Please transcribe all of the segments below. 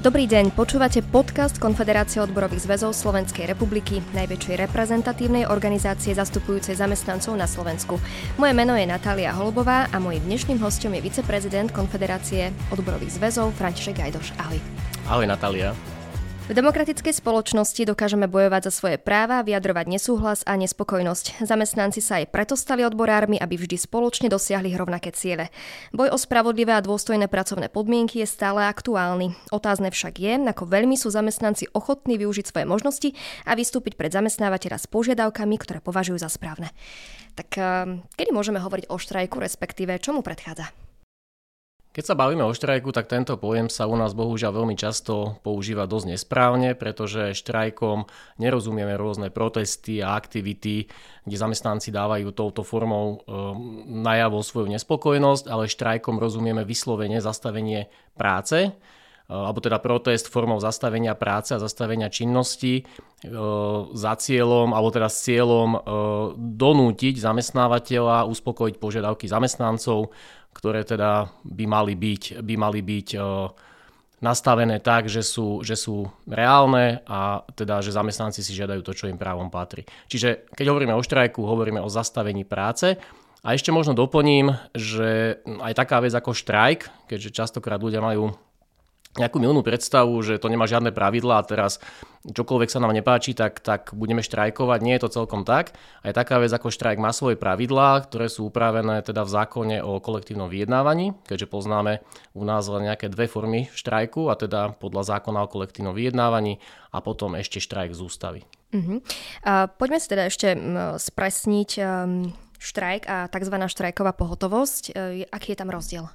Dobrý deň, počúvate podcast Konfederácie odborových zväzov Slovenskej republiky, najväčšej reprezentatívnej organizácie zastupujúcej zamestnancov na Slovensku. Moje meno je Natália Holubová a mojím dnešným hostom je viceprezident Konfederácie odborových zväzov František Gajdoš. Ahoj. Ahoj Natália. V demokratickej spoločnosti dokážeme bojovať za svoje práva, vyjadrovať nesúhlas a nespokojnosť. Zamestnanci sa aj preto stali odborármi, aby vždy spoločne dosiahli rovnaké ciele. Boj o spravodlivé a dôstojné pracovné podmienky je stále aktuálny. Otázne však je, ako veľmi sú zamestnanci ochotní využiť svoje možnosti a vystúpiť pred zamestnávateľa s požiadavkami, ktoré považujú za správne. Tak eh, kedy môžeme hovoriť o štrajku, respektíve čomu predchádza? Keď sa bavíme o štrajku, tak tento pojem sa u nás bohužiaľ veľmi často používa dosť nesprávne, pretože štrajkom nerozumieme rôzne protesty a aktivity, kde zamestnanci dávajú touto formou e, najavo svoju nespokojnosť, ale štrajkom rozumieme vyslovene zastavenie práce, e, alebo teda protest formou zastavenia práce a zastavenia činnosti e, za cieľom, alebo teda s cieľom donútiť zamestnávateľa uspokojiť požiadavky zamestnancov, ktoré teda by mali byť, by mali byť e, nastavené tak, že sú, že sú reálne a teda, že zamestnanci si žiadajú to, čo im právom patrí. Čiže keď hovoríme o štrajku, hovoríme o zastavení práce. A ešte možno doplním, že aj taká vec ako štrajk, keďže častokrát ľudia majú nejakú milnú predstavu, že to nemá žiadne pravidlá a teraz čokoľvek sa nám nepáči, tak, tak budeme štrajkovať. Nie je to celkom tak. Aj taká vec ako štrajk má svoje pravidlá, ktoré sú upravené teda v zákone o kolektívnom vyjednávaní, keďže poznáme u nás len nejaké dve formy štrajku, a teda podľa zákona o kolektívnom vyjednávaní a potom ešte štrajk z ústavy. Uh-huh. A poďme si teda ešte spresniť um, štrajk a tzv. štrajková pohotovosť. E, aký je tam rozdiel?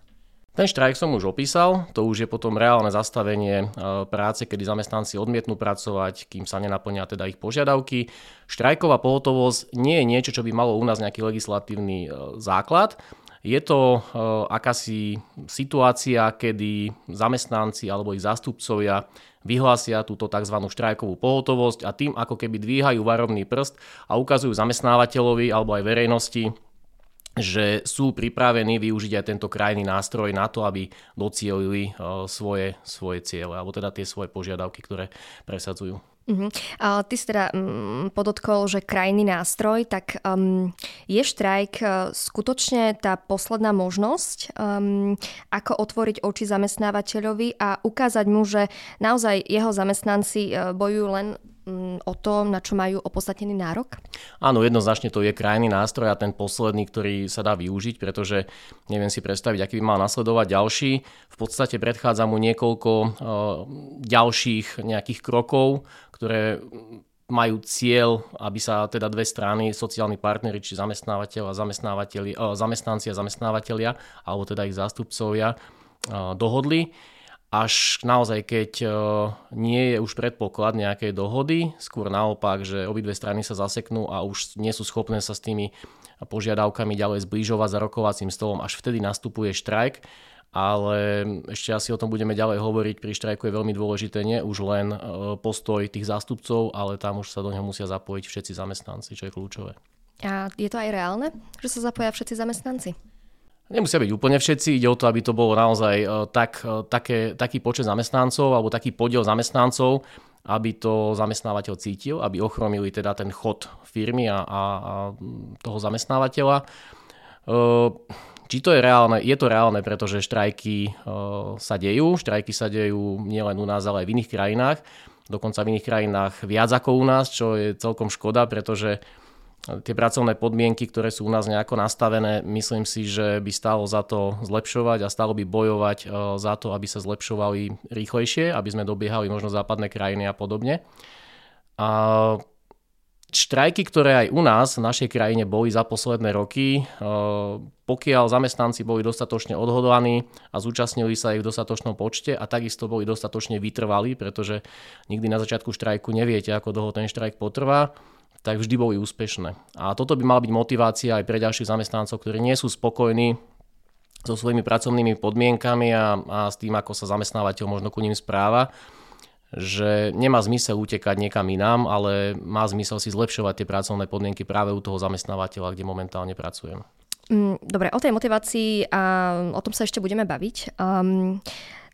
Ten štrajk som už opísal, to už je potom reálne zastavenie e, práce, kedy zamestnanci odmietnú pracovať, kým sa nenaplnia teda ich požiadavky. Štrajková pohotovosť nie je niečo, čo by malo u nás nejaký legislatívny e, základ. Je to e, akási situácia, kedy zamestnanci alebo ich zástupcovia vyhlásia túto tzv. štrajkovú pohotovosť a tým ako keby dvíhajú varovný prst a ukazujú zamestnávateľovi alebo aj verejnosti, že sú pripravení využiť aj tento krajný nástroj na to, aby docielili uh, svoje, svoje ciele, alebo teda tie svoje požiadavky, ktoré presadzujú. Uh-huh. A ty si teda um, podotkol, že krajný nástroj, tak um, je štrajk uh, skutočne tá posledná možnosť, um, ako otvoriť oči zamestnávateľovi a ukázať mu, že naozaj jeho zamestnanci uh, bojujú len o tom, na čo majú opodstatnený nárok? Áno, jednoznačne to je krajný nástroj a ten posledný, ktorý sa dá využiť, pretože neviem si predstaviť, aký by mal nasledovať ďalší. V podstate predchádza mu niekoľko uh, ďalších nejakých krokov, ktoré majú cieľ, aby sa teda dve strany, sociálni partnery, či zamestnávateľ a zamestnávateľi, uh, zamestnanci a zamestnávateľia, alebo teda ich zástupcovia, uh, dohodli až naozaj, keď e, nie je už predpoklad nejakej dohody, skôr naopak, že obidve strany sa zaseknú a už nie sú schopné sa s tými požiadavkami ďalej zbližovať za rokovacím stolom, až vtedy nastupuje štrajk. Ale ešte asi o tom budeme ďalej hovoriť. Pri štrajku je veľmi dôležité nie už len e, postoj tých zástupcov, ale tam už sa do neho musia zapojiť všetci zamestnanci, čo je kľúčové. A je to aj reálne, že sa zapoja všetci zamestnanci? Nemusia byť úplne všetci, ide o to, aby to bolo naozaj e, tak, e, také, taký počet zamestnancov alebo taký podiel zamestnancov, aby to zamestnávateľ cítil, aby ochromili teda ten chod firmy a, a, a toho zamestnávateľa. E, či to je reálne? Je to reálne, pretože štrajky sa dejú. Štrajky sa dejú nielen u nás, ale aj v iných krajinách. Dokonca v iných krajinách viac ako u nás, čo je celkom škoda, pretože tie pracovné podmienky, ktoré sú u nás nejako nastavené, myslím si, že by stálo za to zlepšovať a stálo by bojovať e, za to, aby sa zlepšovali rýchlejšie, aby sme dobiehali možno západné krajiny a podobne. A štrajky, ktoré aj u nás v našej krajine boli za posledné roky, e, pokiaľ zamestnanci boli dostatočne odhodlaní a zúčastnili sa ich v dostatočnom počte a takisto boli dostatočne vytrvalí, pretože nikdy na začiatku štrajku neviete, ako dlho ten štrajk potrvá, tak vždy boli úspešné. A toto by mala byť motivácia aj pre ďalších zamestnancov, ktorí nie sú spokojní so svojimi pracovnými podmienkami a, a s tým, ako sa zamestnávateľ možno ku ním správa, že nemá zmysel utekať niekam inám, ale má zmysel si zlepšovať tie pracovné podmienky práve u toho zamestnávateľa, kde momentálne pracujem. Mm, dobre, o tej motivácii a o tom sa ešte budeme baviť. Um,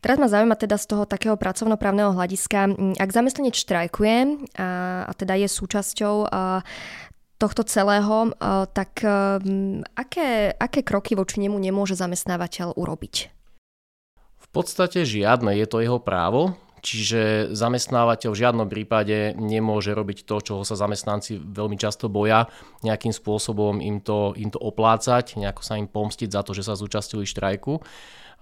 Teraz ma zaujíma teda z toho takého pracovnoprávneho hľadiska, ak zamestnanec štrajkuje a, a teda je súčasťou a, tohto celého, tak aké, aké kroky voči nemu nemôže zamestnávateľ urobiť? V podstate žiadne, je to jeho právo. Čiže zamestnávateľ v žiadnom prípade nemôže robiť to, čoho sa zamestnanci veľmi často boja, nejakým spôsobom im to, im to oplácať, nejako sa im pomstiť za to, že sa zúčastili štrajku.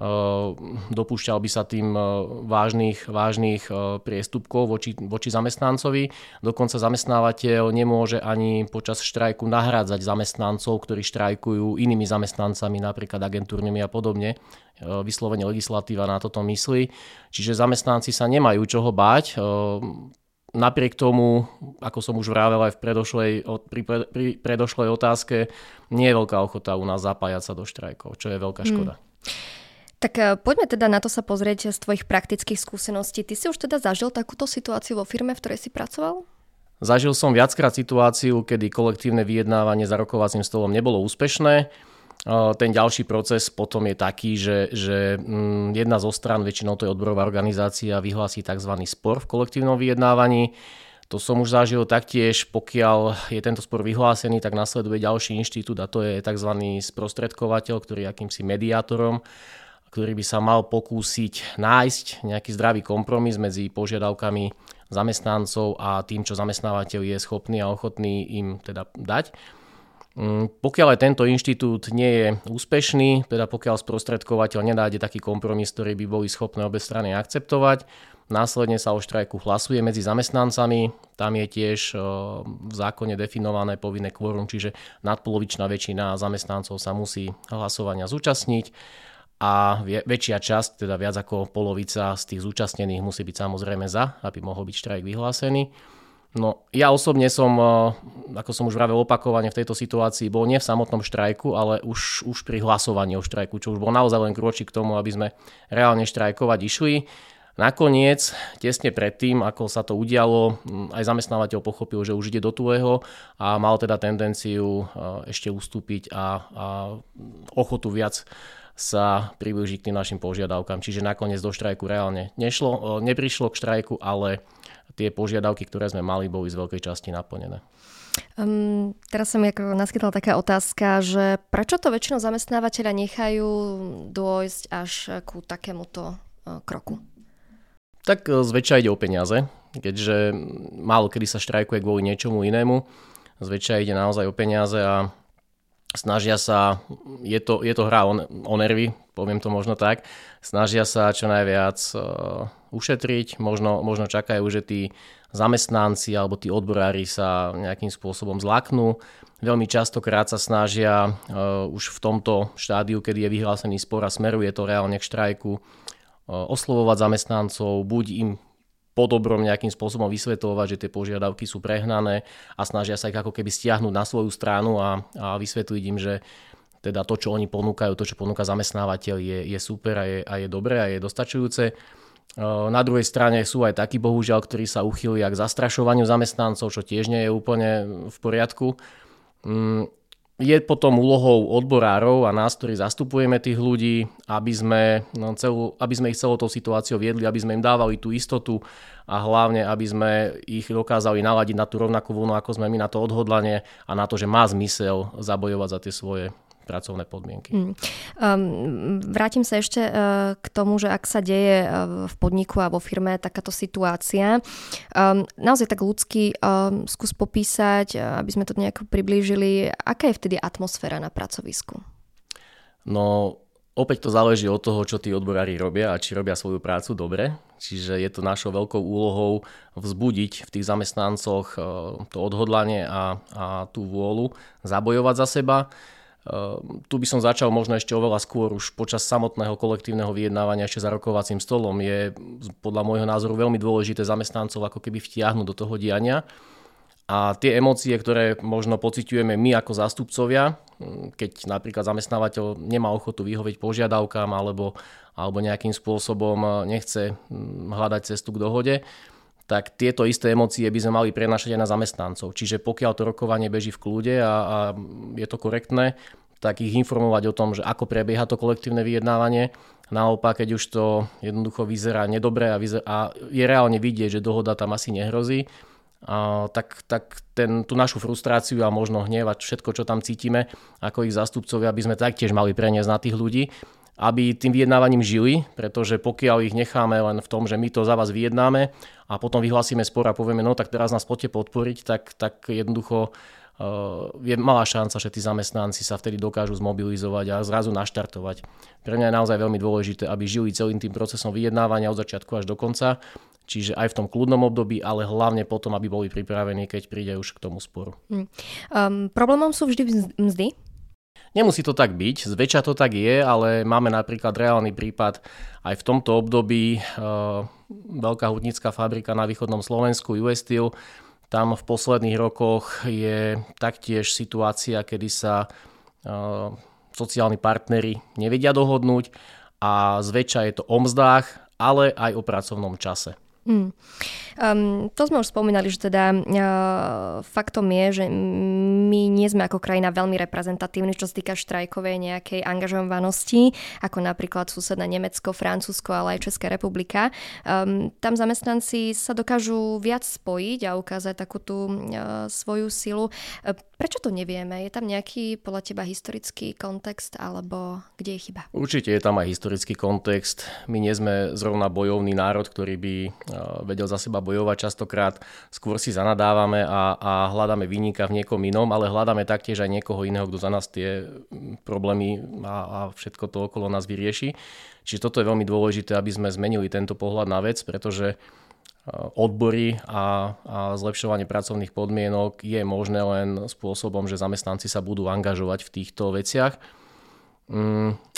Ehm, dopúšťal by sa tým e, vážnych, vážnych e, priestupkov voči, voči zamestnancovi. Dokonca zamestnávateľ nemôže ani počas štrajku nahrádzať zamestnancov, ktorí štrajkujú inými zamestnancami, napríklad agentúrnymi a podobne. Vyslovene legislatíva na toto myslí. Čiže zamestnanci sa nemajú čoho báť. Napriek tomu, ako som už vravel aj v predošlej, pri, pri predošlej otázke, nie je veľká ochota u nás zapájať sa do štrajkov, čo je veľká škoda. Hmm. Tak eh, poďme teda na to sa pozrieť z tvojich praktických skúseností. Ty si už teda zažil takúto situáciu vo firme, v ktorej si pracoval? Zažil som viackrát situáciu, kedy kolektívne vyjednávanie za rokovacím stolom nebolo úspešné. Eh, ten ďalší proces potom je taký, že, že mm, jedna zo stran, väčšinou to je odborová organizácia, vyhlási tzv. spor v kolektívnom vyjednávaní. To som už zažil taktiež, pokiaľ je tento spor vyhlásený, tak nasleduje ďalší inštitút a to je tzv. sprostredkovateľ, ktorý je akýmsi mediátorom ktorý by sa mal pokúsiť nájsť nejaký zdravý kompromis medzi požiadavkami zamestnancov a tým, čo zamestnávateľ je schopný a ochotný im teda dať. Mm, pokiaľ aj tento inštitút nie je úspešný, teda pokiaľ sprostredkovateľ nedáde taký kompromis, ktorý by boli schopné obe strany akceptovať, následne sa o štrajku hlasuje medzi zamestnancami, tam je tiež v zákone definované povinné kvórum, čiže nadpolovičná väčšina zamestnancov sa musí hlasovania zúčastniť a väčšia časť, teda viac ako polovica z tých zúčastnených musí byť samozrejme za, aby mohol byť štrajk vyhlásený. No ja osobne som, e, ako som už vravel opakovane v tejto situácii, bol nie v samotnom štrajku, ale už, už pri hlasovaní o štrajku, čo už bol naozaj len kročík k tomu, aby sme reálne štrajkovať išli. Nakoniec, tesne predtým, ako sa to udialo, aj zamestnávateľ pochopil, že už ide do tuého a mal teda tendenciu e, ešte ustúpiť a, a ochotu viac sa priblíži k tým našim požiadavkám. Čiže nakoniec do štrajku reálne nešlo, neprišlo k štrajku, ale tie požiadavky, ktoré sme mali, boli z veľkej časti naplnené. Um, teraz sa mi ako naskytla taká otázka, že prečo to väčšinou zamestnávateľa nechajú dôjsť až ku takémuto uh, kroku? Tak uh, zväčša ide o peniaze, keďže málo kedy sa štrajkuje kvôli niečomu inému. Zväčša ide naozaj o peniaze a snažia sa, je to, je to hra o, o nervy, poviem to možno tak, snažia sa čo najviac uh, ušetriť, možno, možno čakajú, že tí zamestnanci alebo tí odborári sa nejakým spôsobom zlaknú. Veľmi častokrát sa snažia uh, už v tomto štádiu, kedy je vyhlásený spor a smeruje to reálne k štrajku, uh, oslovovať zamestnancov, buď im po dobrom nejakým spôsobom vysvetľovať, že tie požiadavky sú prehnané a snažia sa ich ako keby stiahnuť na svoju stranu a, a vysvetliť im, že teda to, čo oni ponúkajú, to, čo ponúka zamestnávateľ, je, je super a je, a je dobré a je dostačujúce. Na druhej strane sú aj takí, bohužiaľ, ktorí sa uchylia k zastrašovaniu zamestnancov, čo tiež nie je úplne v poriadku. Je potom úlohou odborárov a nás, ktorí zastupujeme tých ľudí, aby sme, no, celú, aby sme ich celou tou situáciou viedli, aby sme im dávali tú istotu a hlavne, aby sme ich dokázali naladiť na tú rovnakú vlnu, ako sme my na to odhodlanie a na to, že má zmysel zabojovať za tie svoje pracovné podmienky. Mm. Um, vrátim sa ešte uh, k tomu, že ak sa deje uh, v podniku a vo firme takáto situácia, um, naozaj tak ľudsky um, skús popísať, uh, aby sme to nejako priblížili, aká je vtedy atmosféra na pracovisku? No, opäť to záleží od toho, čo tí odborári robia a či robia svoju prácu dobre. Čiže je to našou veľkou úlohou vzbudiť v tých zamestnancoch to odhodlanie a, a tú vôľu zabojovať za seba. Ehm, tu by som začal možno ešte oveľa skôr už počas samotného kolektívneho vyjednávania ešte za rokovacím stolom. Je podľa môjho názoru veľmi dôležité zamestnancov ako keby vtiahnuť do toho diania. A tie emócie, ktoré možno pociťujeme my ako zástupcovia, hm, keď napríklad zamestnávateľ nemá ochotu vyhovieť požiadavkám alebo, alebo nejakým spôsobom eh, nechce hm, hľadať cestu k dohode, tak tieto isté emócie by sme mali prenašať aj na zamestnancov. Čiže pokiaľ to rokovanie beží v kľude a, a je to korektné, tak ich informovať o tom, že ako prebieha to kolektívne vyjednávanie Naopak, keď už to jednoducho vyzerá nedobre a, vyzerá, a je reálne vidieť, že dohoda tam asi nehrozí, a, tak, tak ten, tú našu frustráciu a možno hnev a všetko, čo tam cítime ako ich zástupcovia, aby sme taktiež mali preniesť na tých ľudí, aby tým vyjednávaním žili, pretože pokiaľ ich necháme len v tom, že my to za vás vyjednáme a potom vyhlásime spor a povieme, no tak teraz nás poďte podporiť, tak, tak jednoducho uh, je malá šanca, že tí zamestnanci sa vtedy dokážu zmobilizovať a zrazu naštartovať. Pre mňa je naozaj veľmi dôležité, aby žili celým tým procesom vyjednávania od začiatku až do konca, čiže aj v tom kľudnom období, ale hlavne potom, aby boli pripravení, keď príde už k tomu sporu. Um, problémom sú vždy mzdy? Nemusí to tak byť, zväčša to tak je, ale máme napríklad reálny prípad aj v tomto období. Uh, veľká hudnická fabrika na východnom Slovensku, US Steel, tam v posledných rokoch je taktiež situácia, kedy sa uh, sociálni partnery nevedia dohodnúť a zväčša je to o mzdách, ale aj o pracovnom čase. Mm. Um, to sme už spomínali, že teda uh, faktom je, že my nie sme ako krajina veľmi reprezentatívni, čo sa týka štrajkovej nejakej angažovanosti, ako napríklad susedné Nemecko, Francúzsko, ale aj Česká republika. Um, tam zamestnanci sa dokážu viac spojiť a ukázať takú tú uh, svoju silu. Uh, prečo to nevieme? Je tam nejaký podľa teba historický kontext alebo kde je chyba? Určite je tam aj historický kontext. My nie sme zrovna bojovný národ, ktorý by vedel za seba bojovať. Častokrát skôr si zanadávame a, a hľadáme vyníka v niekom inom, ale hľadáme taktiež aj niekoho iného, kto za nás tie problémy a, a všetko to okolo nás vyrieši. Čiže toto je veľmi dôležité, aby sme zmenili tento pohľad na vec, pretože odbory a, a zlepšovanie pracovných podmienok je možné len spôsobom, že zamestnanci sa budú angažovať v týchto veciach Mm,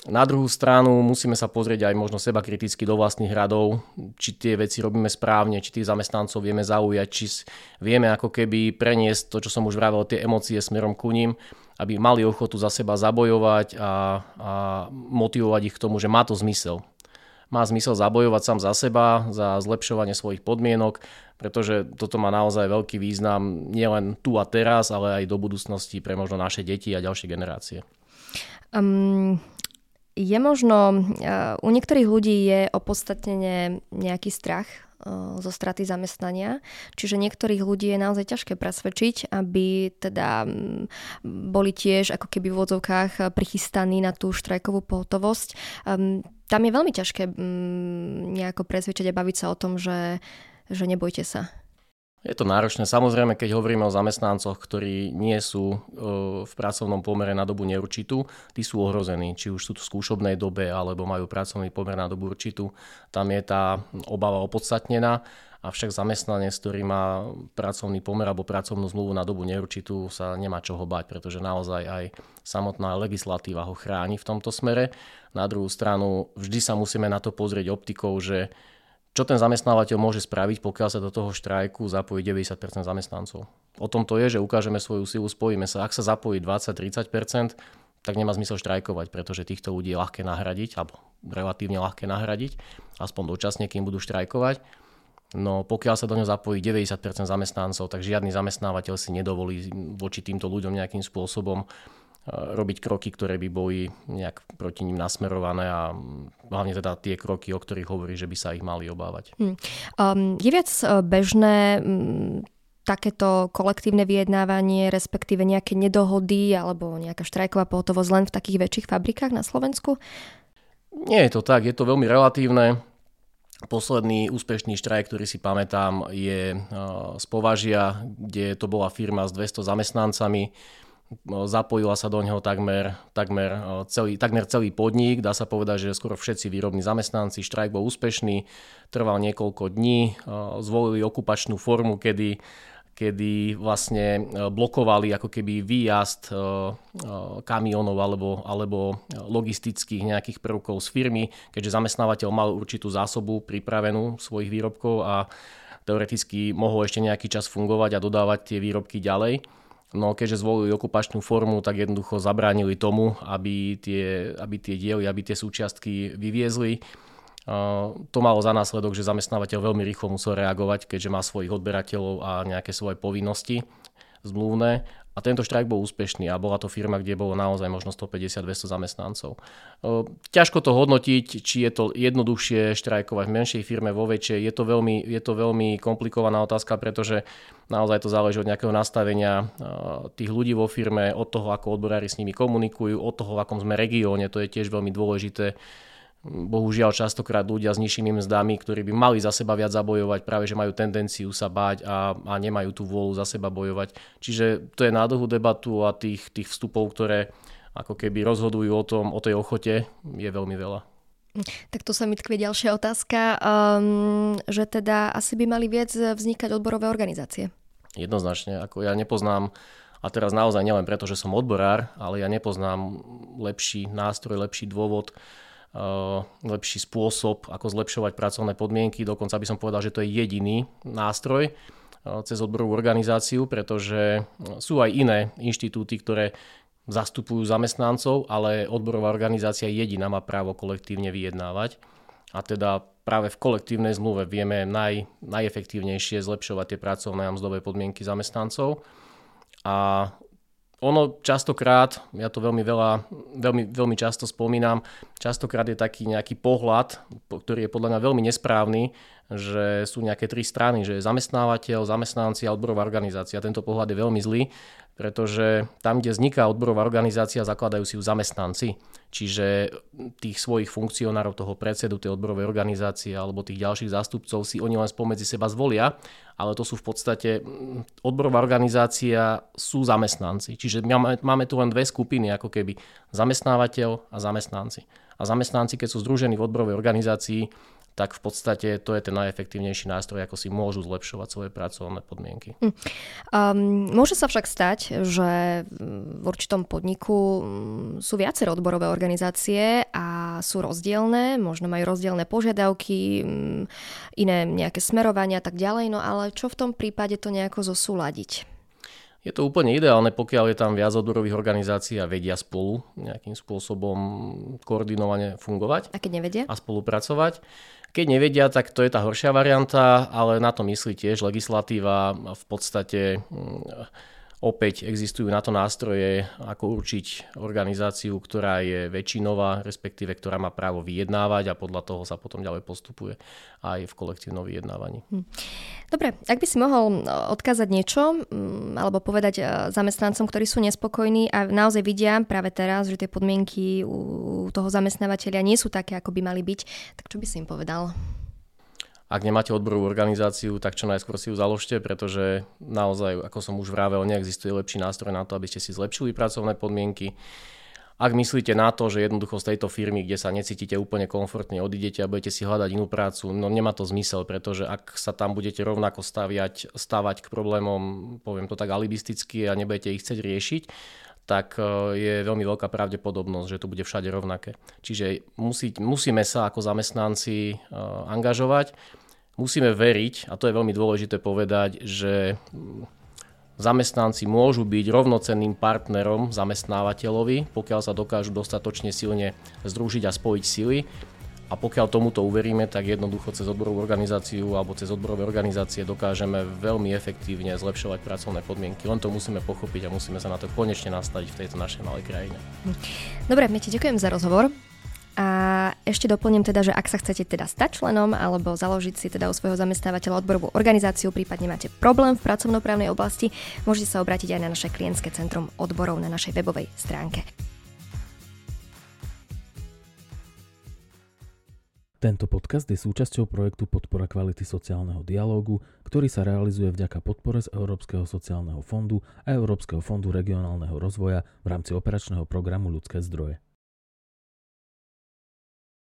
na druhú stranu musíme sa pozrieť aj možno seba kriticky do vlastných radov, či tie veci robíme správne, či tých zamestnancov vieme zaujať, či vieme ako keby preniesť to, čo som už vravel, tie emócie smerom ku ním, aby mali ochotu za seba zabojovať a, a motivovať ich k tomu, že má to zmysel. Má zmysel zabojovať sám za seba, za zlepšovanie svojich podmienok, pretože toto má naozaj veľký význam nielen tu a teraz, ale aj do budúcnosti pre možno naše deti a ďalšie generácie. Um, je možno, uh, u niektorých ľudí je opodstatnene nejaký strach uh, zo straty zamestnania, čiže niektorých ľudí je naozaj ťažké presvedčiť, aby teda um, boli tiež ako keby v vodzovkách prichystaní na tú štrajkovú pohotovosť. Tam je veľmi ťažké um, nejako presvedčiť a baviť sa o tom, že, že nebojte sa. Je to náročné. Samozrejme, keď hovoríme o zamestnancoch, ktorí nie sú e, v pracovnom pomere na dobu neurčitú, tí sú ohrození, či už sú v skúšobnej dobe, alebo majú pracovný pomer na dobu určitú. Tam je tá obava opodstatnená, avšak zamestnanec, ktorý má pracovný pomer alebo pracovnú zmluvu na dobu neurčitú, sa nemá čoho bať, pretože naozaj aj samotná legislatíva ho chráni v tomto smere. Na druhú stranu vždy sa musíme na to pozrieť optikou, že čo ten zamestnávateľ môže spraviť, pokiaľ sa do toho štrajku zapojí 90% zamestnancov. O tom to je, že ukážeme svoju silu, spojíme sa. Ak sa zapojí 20-30%, tak nemá zmysel štrajkovať, pretože týchto ľudí je ľahké nahradiť, alebo relatívne ľahké nahradiť, aspoň dočasne, kým budú štrajkovať. No pokiaľ sa do ňoho zapojí 90% zamestnancov, tak žiadny zamestnávateľ si nedovolí voči týmto ľuďom nejakým spôsobom robiť kroky, ktoré by boli nejak proti ním nasmerované a hlavne teda tie kroky, o ktorých hovorí, že by sa ich mali obávať. Hmm. Um, je viac e, bežné um, takéto kolektívne vyjednávanie, respektíve nejaké nedohody alebo nejaká štrajková pohotovosť len v takých väčších fabrikách na Slovensku? Nie je to tak, je to veľmi relatívne. Posledný úspešný štrajk, ktorý si pamätám, je z Považia, kde to bola firma s 200 zamestnancami zapojila sa do neho takmer, takmer, celý, takmer celý podnik. Dá sa povedať, že skoro všetci výrobní zamestnanci. Štrajk bol úspešný, trval niekoľko dní. Zvolili okupačnú formu, kedy, kedy vlastne blokovali ako keby výjazd kamionov alebo, alebo logistických nejakých prvkov z firmy, keďže zamestnávateľ mal určitú zásobu pripravenú svojich výrobkov a teoreticky mohol ešte nejaký čas fungovať a dodávať tie výrobky ďalej No keďže zvolili okupačnú formu, tak jednoducho zabránili tomu, aby tie, aby tie diely, aby tie súčiastky vyviezli. To malo za následok, že zamestnávateľ veľmi rýchlo musel reagovať, keďže má svojich odberateľov a nejaké svoje povinnosti. Zmluvné a tento štrajk bol úspešný a bola to firma, kde bolo naozaj možno 150-200 zamestnancov. Ťažko to hodnotiť, či je to jednoduchšie štrajkovať v menšej firme, vo väčšej. Je to veľmi, je to veľmi komplikovaná otázka, pretože naozaj to záleží od nejakého nastavenia tých ľudí vo firme, od toho, ako odborári s nimi komunikujú, od toho, v akom sme regióne, to je tiež veľmi dôležité bohužiaľ častokrát ľudia s nižšími mzdami, ktorí by mali za seba viac zabojovať, práve že majú tendenciu sa báť a, a nemajú tú vôľu za seba bojovať. Čiže to je na dlhú debatu a tých, tých vstupov, ktoré ako keby rozhodujú o, tom, o tej ochote, je veľmi veľa. Tak tu sa mi tkvie ďalšia otázka, um, že teda asi by mali viac vznikať odborové organizácie. Jednoznačne, ako ja nepoznám a teraz naozaj nielen preto, že som odborár, ale ja nepoznám lepší nástroj, lepší dôvod, lepší spôsob, ako zlepšovať pracovné podmienky. Dokonca by som povedal, že to je jediný nástroj eh, cez odborovú organizáciu, pretože eh, sú aj iné inštitúty, ktoré zastupujú zamestnancov, ale odborová organizácia jediná má právo kolektívne vyjednávať. A teda práve v kolektívnej zmluve vieme naj, najefektívnejšie zlepšovať tie pracovné a mzdové podmienky zamestnancov. A ono častokrát, ja to veľmi veľa, veľmi, veľmi často spomínam, častokrát je taký nejaký pohľad, ktorý je podľa mňa veľmi nesprávny, že sú nejaké tri strany, že je zamestnávateľ, zamestnanci a odborová organizácia. Tento pohľad je veľmi zlý, pretože tam, kde vzniká odborová organizácia, zakladajú si ju zamestnanci. Čiže tých svojich funkcionárov, toho predsedu tej odborovej organizácie alebo tých ďalších zástupcov si oni len spomedzi seba zvolia, ale to sú v podstate, odborová organizácia sú zamestnanci. Čiže máme, máme tu len dve skupiny, ako keby zamestnávateľ a zamestnanci. A zamestnanci, keď sú združení v odborovej organizácii, tak v podstate to je ten najefektívnejší nástroj, ako si môžu zlepšovať svoje pracovné podmienky. Um, môže sa však stať, že v určitom podniku mm, sú viaceré odborové organizácie a sú rozdielne, možno majú rozdielne požiadavky, mm, iné nejaké smerovania a tak ďalej, no ale čo v tom prípade to nejako zosúľadiť? Je to úplne ideálne, pokiaľ je tam viac odborových organizácií a vedia spolu nejakým spôsobom koordinovane fungovať. A keď nevedia? A spolupracovať. Keď nevedia, tak to je tá horšia varianta, ale na to myslí tiež legislatíva. V podstate mm, Opäť existujú na to nástroje, ako určiť organizáciu, ktorá je väčšinová, respektíve ktorá má právo vyjednávať a podľa toho sa potom ďalej postupuje aj v kolektívnom vyjednávaní. Hm. Dobre, ak by si mohol odkázať niečo alebo povedať e, zamestnancom, ktorí sú nespokojní a naozaj vidia práve teraz, že tie podmienky u toho zamestnávateľia nie sú také, ako by mali byť, tak čo by si im povedal? Ak nemáte odborovú organizáciu, tak čo najskôr si ju založte, pretože naozaj, ako som už vravel, neexistuje lepší nástroj na to, aby ste si zlepšili pracovné podmienky. Ak myslíte na to, že jednoducho z tejto firmy, kde sa necítite úplne komfortne, odídete a budete si hľadať inú prácu, no nemá to zmysel, pretože ak sa tam budete rovnako staviať, stavať k problémom, poviem to tak alibisticky a nebudete ich chcieť riešiť, tak e, je veľmi veľká pravdepodobnosť, že to bude všade rovnaké. Čiže musí, musíme sa ako zamestnanci e, angažovať musíme veriť, a to je veľmi dôležité povedať, že zamestnanci môžu byť rovnocenným partnerom zamestnávateľovi, pokiaľ sa dokážu dostatočne silne združiť a spojiť sily. A pokiaľ tomuto uveríme, tak jednoducho cez odborovú organizáciu alebo cez odborové organizácie dokážeme veľmi efektívne zlepšovať pracovné podmienky. Len to musíme pochopiť a musíme sa na to konečne nastaviť v tejto našej malej krajine. Dobre, my ti ďakujem za rozhovor. A ešte doplním teda, že ak sa chcete teda stať členom alebo založiť si teda u svojho zamestnávateľa odborovú organizáciu, prípadne máte problém v pracovnoprávnej oblasti, môžete sa obrátiť aj na naše klientské centrum odborov na našej webovej stránke. Tento podcast je súčasťou projektu Podpora kvality sociálneho dialógu, ktorý sa realizuje vďaka podpore z Európskeho sociálneho fondu a Európskeho fondu regionálneho rozvoja v rámci operačného programu Ľudské zdroje.